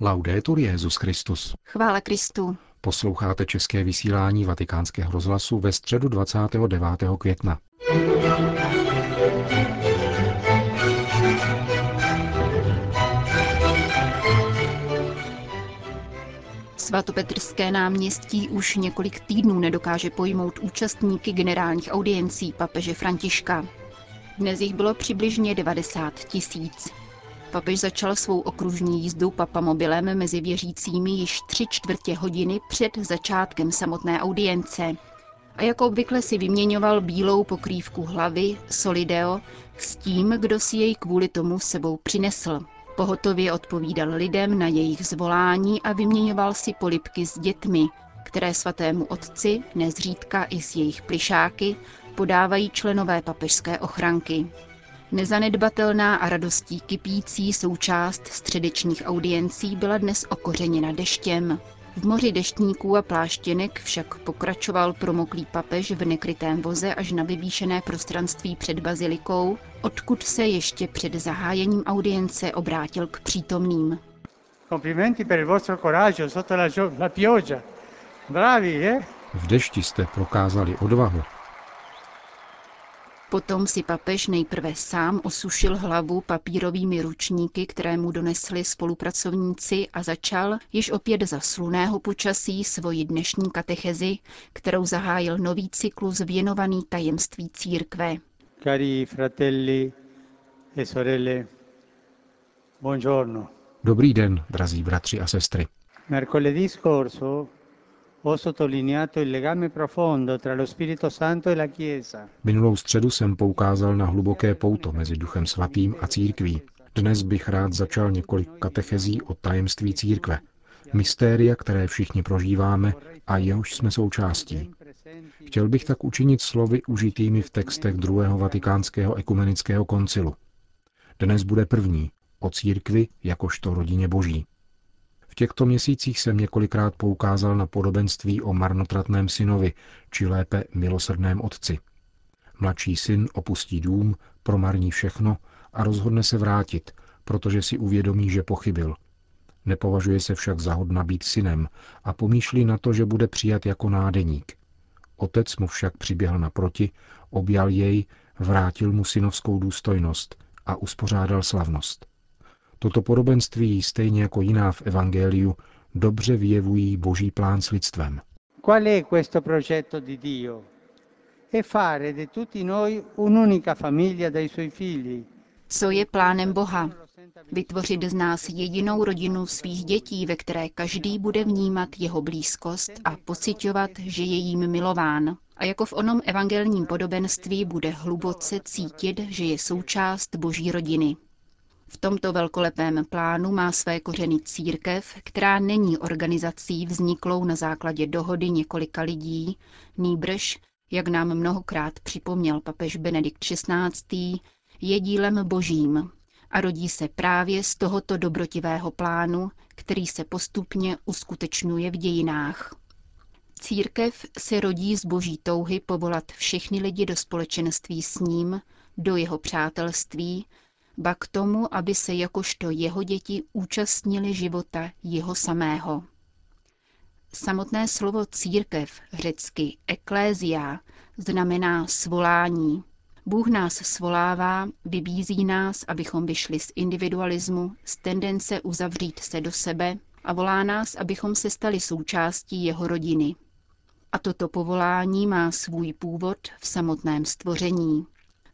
Laudetur Jezus Christus. Chvála Kristu. Posloucháte české vysílání Vatikánského rozhlasu ve středu 29. května. Svatopetrské náměstí už několik týdnů nedokáže pojmout účastníky generálních audiencí papeže Františka. Dnes jich bylo přibližně 90 tisíc. Papež začal svou okružní jízdu papamobilem mezi věřícími již tři čtvrtě hodiny před začátkem samotné audience. A jako obvykle si vyměňoval bílou pokrývku hlavy, solideo, s tím, kdo si jej kvůli tomu sebou přinesl. Pohotově odpovídal lidem na jejich zvolání a vyměňoval si polipky s dětmi, které svatému otci, nezřídka i s jejich plišáky, podávají členové papežské ochranky. Nezanedbatelná a radostí kypící součást středečních audiencí byla dnes okořeněna deštěm. V moři deštníků a pláštěnek však pokračoval promoklý papež v nekrytém voze až na vyvýšené prostranství před bazilikou, odkud se ještě před zahájením audience obrátil k přítomným. Complimenti per il vostro coraggio sotto la, la pioggia. Bravi, eh? V dešti jste prokázali odvahu. Potom si papež nejprve sám osušil hlavu papírovými ručníky, které mu donesli spolupracovníci a začal, již opět za sluného počasí, svoji dnešní katechezi, kterou zahájil nový cyklus věnovaný tajemství církve. Cari fratelli e sorelle, buongiorno. Dobrý den, drazí bratři a sestry. Mercoledì scorso e. Minulou středu jsem poukázal na hluboké pouto mezi Duchem Svatým a církví. Dnes bych rád začal několik katechezí o tajemství církve, mystéria, které všichni prožíváme a jehož jsme součástí. Chtěl bych tak učinit slovy užitými v textech druhého vatikánského ekumenického koncilu. Dnes bude první, o církvi jakožto rodině boží. V těchto měsících jsem několikrát poukázal na podobenství o marnotratném synovi, či lépe milosrdném otci. Mladší syn opustí dům, promarní všechno a rozhodne se vrátit, protože si uvědomí, že pochybil. Nepovažuje se však za hodna být synem a pomýšlí na to, že bude přijat jako nádeník. Otec mu však přiběhl naproti, objal jej, vrátil mu synovskou důstojnost a uspořádal slavnost. Toto podobenství, stejně jako jiná v Evangeliu, dobře vyjevují boží plán s lidstvem. Qual è questo progetto di Dio? È fare di tutti noi un'unica famiglia dai suoi figli. Co je plánem Boha? Vytvořit z nás jedinou rodinu svých dětí, ve které každý bude vnímat jeho blízkost a pocitovat, že je jím milován. A jako v onom evangelním podobenství bude hluboce cítit, že je součást boží rodiny. V tomto velkolepém plánu má své kořeny církev, která není organizací vzniklou na základě dohody několika lidí, nýbrž, jak nám mnohokrát připomněl papež Benedikt XVI., je dílem božím a rodí se právě z tohoto dobrotivého plánu, který se postupně uskutečňuje v dějinách. Církev se rodí z boží touhy povolat všechny lidi do společenství s ním, do jeho přátelství, ba k tomu, aby se jakožto jeho děti účastnili života jeho samého. Samotné slovo církev, řecky eklézia, znamená svolání. Bůh nás svolává, vybízí nás, abychom vyšli z individualismu, z tendence uzavřít se do sebe a volá nás, abychom se stali součástí jeho rodiny. A toto povolání má svůj původ v samotném stvoření.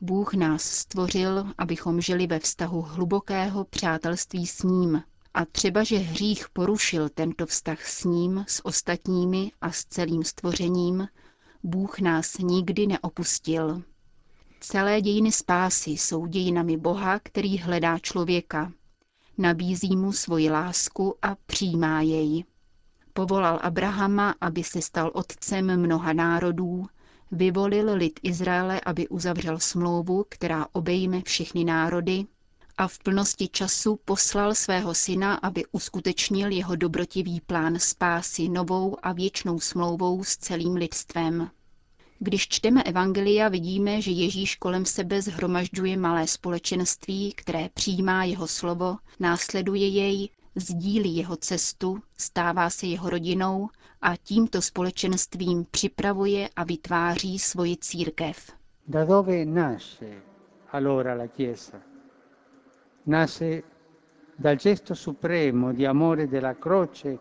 Bůh nás stvořil, abychom žili ve vztahu hlubokého přátelství s ním. A třeba, že hřích porušil tento vztah s ním, s ostatními a s celým stvořením, Bůh nás nikdy neopustil. Celé dějiny spásy jsou dějinami Boha, který hledá člověka. Nabízí mu svoji lásku a přijímá jej. Povolal Abrahama, aby se stal otcem mnoha národů, vyvolil lid Izraele, aby uzavřel smlouvu, která obejme všechny národy, a v plnosti času poslal svého syna, aby uskutečnil jeho dobrotivý plán spásy novou a věčnou smlouvou s celým lidstvem. Když čteme Evangelia, vidíme, že Ježíš kolem sebe zhromažďuje malé společenství, které přijímá jeho slovo, následuje jej, sdílí jeho cestu, stává se jeho rodinou a tímto společenstvím připravuje a vytváří svoji církev. Da dove nasce allora la Chiesa? Nasce dal gesto supremo di amore della croce,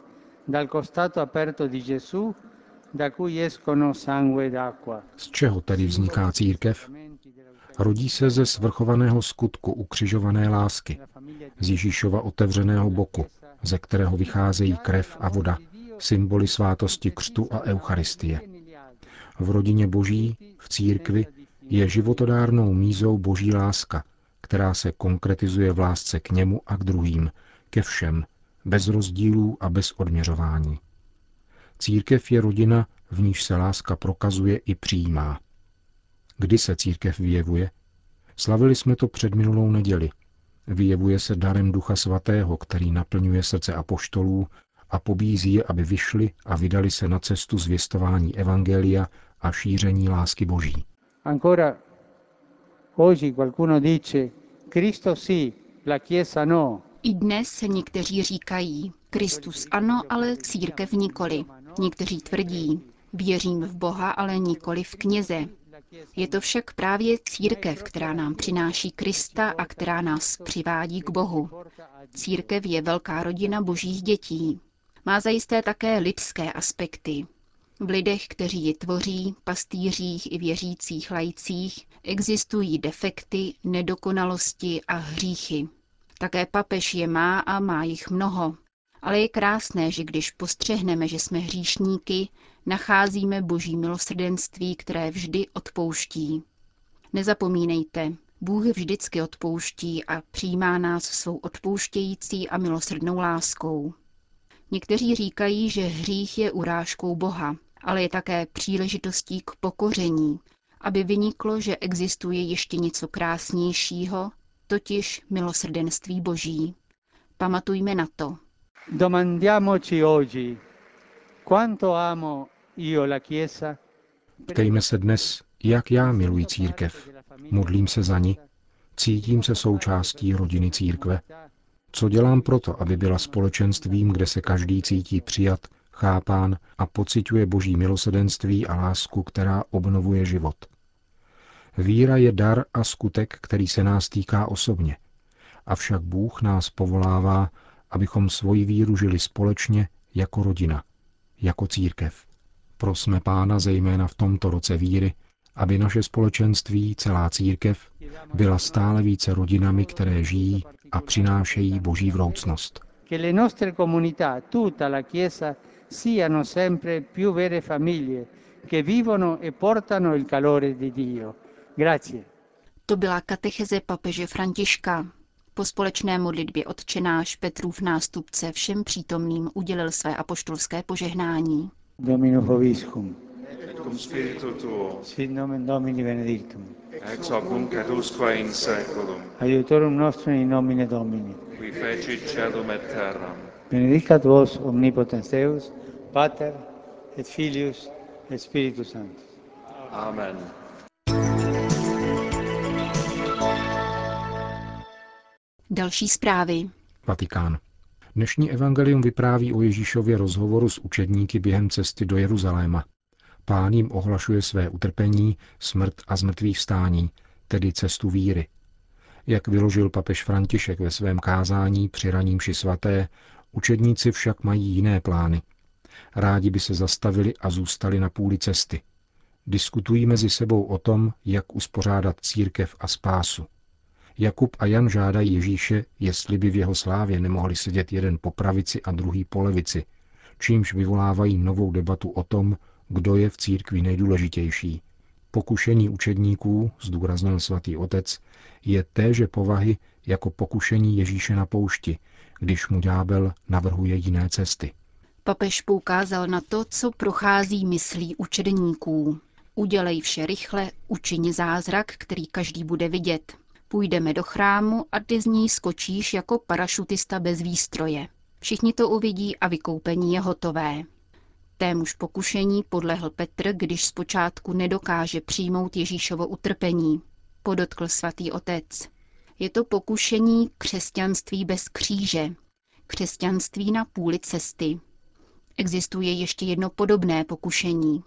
dal costato aperto di Gesù, da cui escono sangue ed acqua. Z čeho tedy vzniká církev? Rodí se ze svrchovaného skutku ukřižované lásky, z Ježíšova otevřeného boku, ze kterého vycházejí krev a voda, symboly svátosti křtu a eucharistie. V rodině boží, v církvi, je životodárnou mízou boží láska, která se konkretizuje v lásce k němu a k druhým, ke všem, bez rozdílů a bez odměřování. Církev je rodina, v níž se láska prokazuje i přijímá. Kdy se církev vyjevuje? Slavili jsme to před minulou neděli. Vyjevuje se darem Ducha Svatého, který naplňuje srdce apoštolů a pobízí je, aby vyšli a vydali se na cestu zvěstování Evangelia a šíření lásky Boží. Ancora oggi qualcuno dice Cristo sì, la Chiesa no. I dnes někteří říkají, Kristus ano, ale církev nikoli. Někteří tvrdí, věřím v Boha, ale nikoli v kněze. Je to však právě církev, která nám přináší Krista a která nás přivádí k Bohu. Církev je velká rodina božích dětí. Má zajisté také lidské aspekty. V lidech, kteří ji tvoří, pastýřích i věřících lajcích, existují defekty, nedokonalosti a hříchy. Také papež je má a má jich mnoho. Ale je krásné, že když postřehneme, že jsme hříšníky, nacházíme boží milosrdenství, které vždy odpouští. Nezapomínejte, Bůh vždycky odpouští a přijímá nás svou odpouštějící a milosrdnou láskou. Někteří říkají, že hřích je urážkou Boha, ale je také příležitostí k pokoření, aby vyniklo, že existuje ještě něco krásnějšího, totiž milosrdenství Boží. Pamatujme na to. Domandiamoci oggi quanto amo io la Chiesa. Ptejme se dnes, jak já miluji církev. Modlím se za ní. Cítím se součástí rodiny církve. Co dělám proto, aby byla společenstvím, kde se každý cítí přijat, chápán a pociťuje boží milosedenství a lásku, která obnovuje život. Víra je dar a skutek, který se nás týká osobně. Avšak Bůh nás povolává, abychom svoji víru žili společně jako rodina, jako církev. Prosme Pána zejména v tomto roce víry, aby naše společenství, celá církev, byla stále více rodinami, které žijí a přinášejí boží vroucnost. Che le nostre comunità, tutta la Chiesa, siano sempre più vere famiglie che vivono e portano il calore di Dio. Grazie. To byla katecheze papeže Františka. Po společné modlitbě odčenáš Petrův nástupce všem přítomným udělil své apoštolské požehnání. Domino Hoviscum. et cum spiritu tuo, Sit nomen Domini benedictum. ex hoc nunc et usque in saeculum, Aiutorum nostrum in nomine Domini. qui fecit celum et terram. Benedicat vos omnipotens Deus, Pater et Filius et Spiritus Sanctus. Amen. Další zprávy. Vatikán. Dnešní evangelium vypráví o Ježíšově rozhovoru s učedníky během cesty do Jeruzaléma. Pán jim ohlašuje své utrpení, smrt a zmrtvý vstání, tedy cestu víry. Jak vyložil papež František ve svém kázání při raním ši svaté, učedníci však mají jiné plány. Rádi by se zastavili a zůstali na půli cesty. Diskutují mezi sebou o tom, jak uspořádat církev a spásu. Jakub a Jan žádají Ježíše, jestli by v jeho slávě nemohli sedět jeden po pravici a druhý po levici, čímž vyvolávají novou debatu o tom, kdo je v církvi nejdůležitější. Pokušení učedníků, zdůraznil svatý otec, je téže povahy jako pokušení Ježíše na poušti, když mu ďábel navrhuje jiné cesty. Papež poukázal na to, co prochází myslí učedníků. Udělej vše rychle, učiň zázrak, který každý bude vidět. Půjdeme do chrámu a ty z ní skočíš jako parašutista bez výstroje. Všichni to uvidí a vykoupení je hotové. Témuž pokušení podlehl Petr, když zpočátku nedokáže přijmout Ježíšovo utrpení. Podotkl svatý otec. Je to pokušení křesťanství bez kříže. Křesťanství na půli cesty. Existuje ještě jedno podobné pokušení.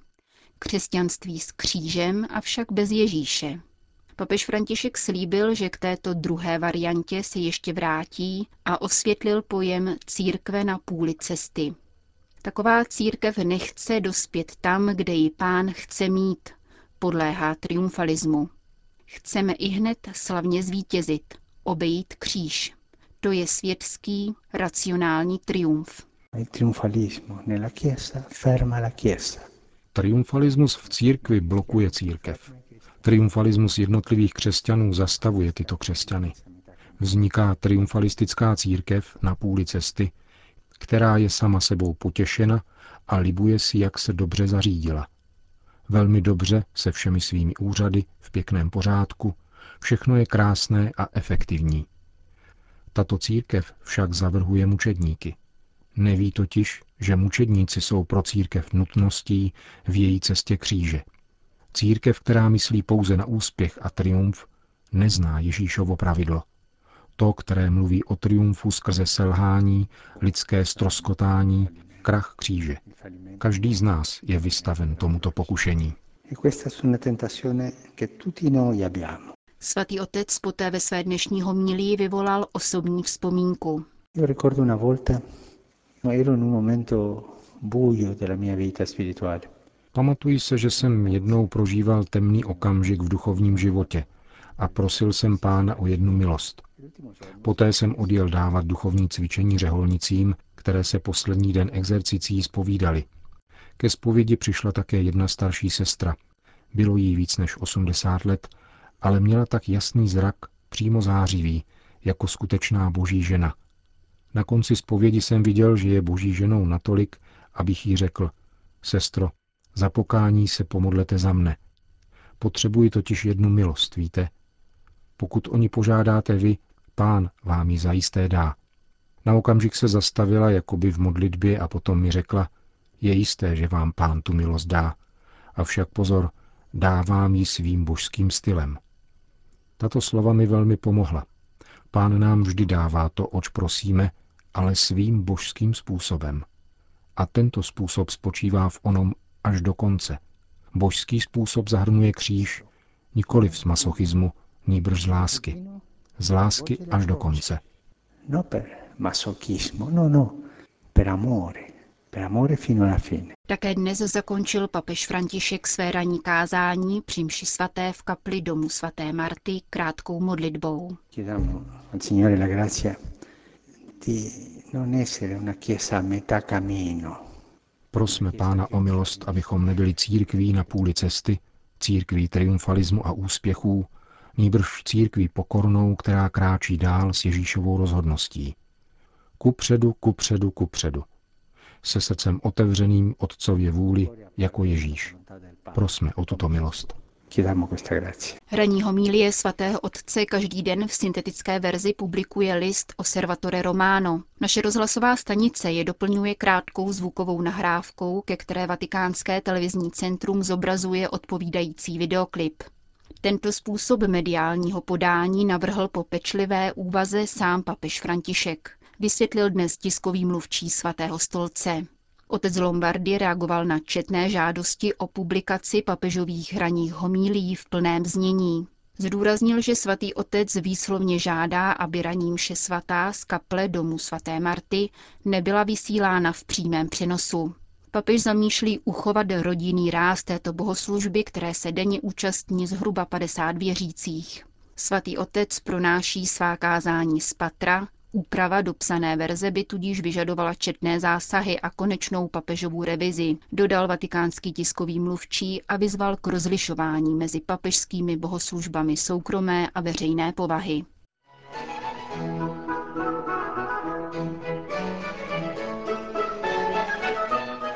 Křesťanství s křížem, avšak bez Ježíše. Papež František slíbil, že k této druhé variantě se ještě vrátí a osvětlil pojem církve na půli cesty. Taková církev nechce dospět tam, kde ji pán chce mít, podléhá triumfalismu. Chceme i hned slavně zvítězit, obejít kříž. To je světský, racionální triumf. Triumfalismus v církvi blokuje církev. Triumfalismus jednotlivých křesťanů zastavuje tyto křesťany. Vzniká triumfalistická církev na půli cesty, která je sama sebou potěšena a libuje si, jak se dobře zařídila. Velmi dobře, se všemi svými úřady, v pěkném pořádku, všechno je krásné a efektivní. Tato církev však zavrhuje mučedníky. Neví totiž, že mučedníci jsou pro církev nutností v její cestě kříže. Církev, která myslí pouze na úspěch a triumf, nezná Ježíšovo pravidlo. To, které mluví o triumfu skrze selhání, lidské stroskotání, krach kříže. Každý z nás je vystaven tomuto pokušení. Svatý otec poté ve své dnešní homilii vyvolal osobní vzpomínku. Pamatuji se, že jsem jednou prožíval temný okamžik v duchovním životě a prosil jsem pána o jednu milost. Poté jsem odjel dávat duchovní cvičení řeholnicím, které se poslední den exercicí spovídali. Ke zpovědi přišla také jedna starší sestra. Bylo jí víc než 80 let, ale měla tak jasný zrak, přímo zářivý, jako skutečná boží žena. Na konci zpovědi jsem viděl, že je boží ženou natolik, abych jí řekl, sestro, za pokání se pomodlete za mne. Potřebuji totiž jednu milost, víte? Pokud o ní požádáte vy, pán vám ji zajisté dá. Na okamžik se zastavila jakoby v modlitbě a potom mi řekla, je jisté, že vám pán tu milost dá. Avšak pozor, dávám ji svým božským stylem. Tato slova mi velmi pomohla. Pán nám vždy dává to, oč prosíme, ale svým božským způsobem. A tento způsob spočívá v onom až do konce. Božský způsob zahrnuje kříž, nikoli z masochismu, nýbrž z lásky. Z lásky až do konce. No per masochismo, no, no, per amore, per amore fino alla fine. Také dnes zakončil papež František své ranní kázání při mši svaté v kapli domu svaté Marty krátkou modlitbou. Chiediamo al Signore la grazia di non essere una chiesa a metà cammino, Prosme Pána o milost, abychom nebyli církví na půli cesty, církví triumfalismu a úspěchů, nýbrž církví pokornou, která kráčí dál s Ježíšovou rozhodností. Ku předu, ku předu, ku předu. Se srdcem otevřeným Otcově vůli jako Ježíš. Prosme o tuto milost. Chiediamo questa grazia. Ranní homílie svatého otce každý den v syntetické verzi publikuje list Osservatore Romano. Naše rozhlasová stanice je doplňuje krátkou zvukovou nahrávkou, ke které vatikánské televizní centrum zobrazuje odpovídající videoklip. Tento způsob mediálního podání navrhl po pečlivé úvaze sám papež František. Vysvětlil dnes tiskový mluvčí svatého stolce. Otec Lombardy reagoval na četné žádosti o publikaci papežových hraních homílí v plném znění. Zdůraznil, že svatý otec výslovně žádá, aby raní mše svatá z kaple domu svaté Marty nebyla vysílána v přímém přenosu. Papež zamýšlí uchovat rodinný ráz této bohoslužby, které se denně účastní zhruba 50 věřících. Svatý otec pronáší svá kázání z patra, Úprava dopsané verze by tudíž vyžadovala četné zásahy a konečnou papežovou revizi, dodal vatikánský tiskový mluvčí a vyzval k rozlišování mezi papežskými bohoslužbami soukromé a veřejné povahy.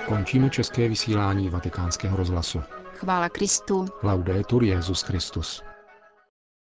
Končíme české vysílání vatikánského rozhlasu. Chvála Kristu. Laudetur Jezus Christus.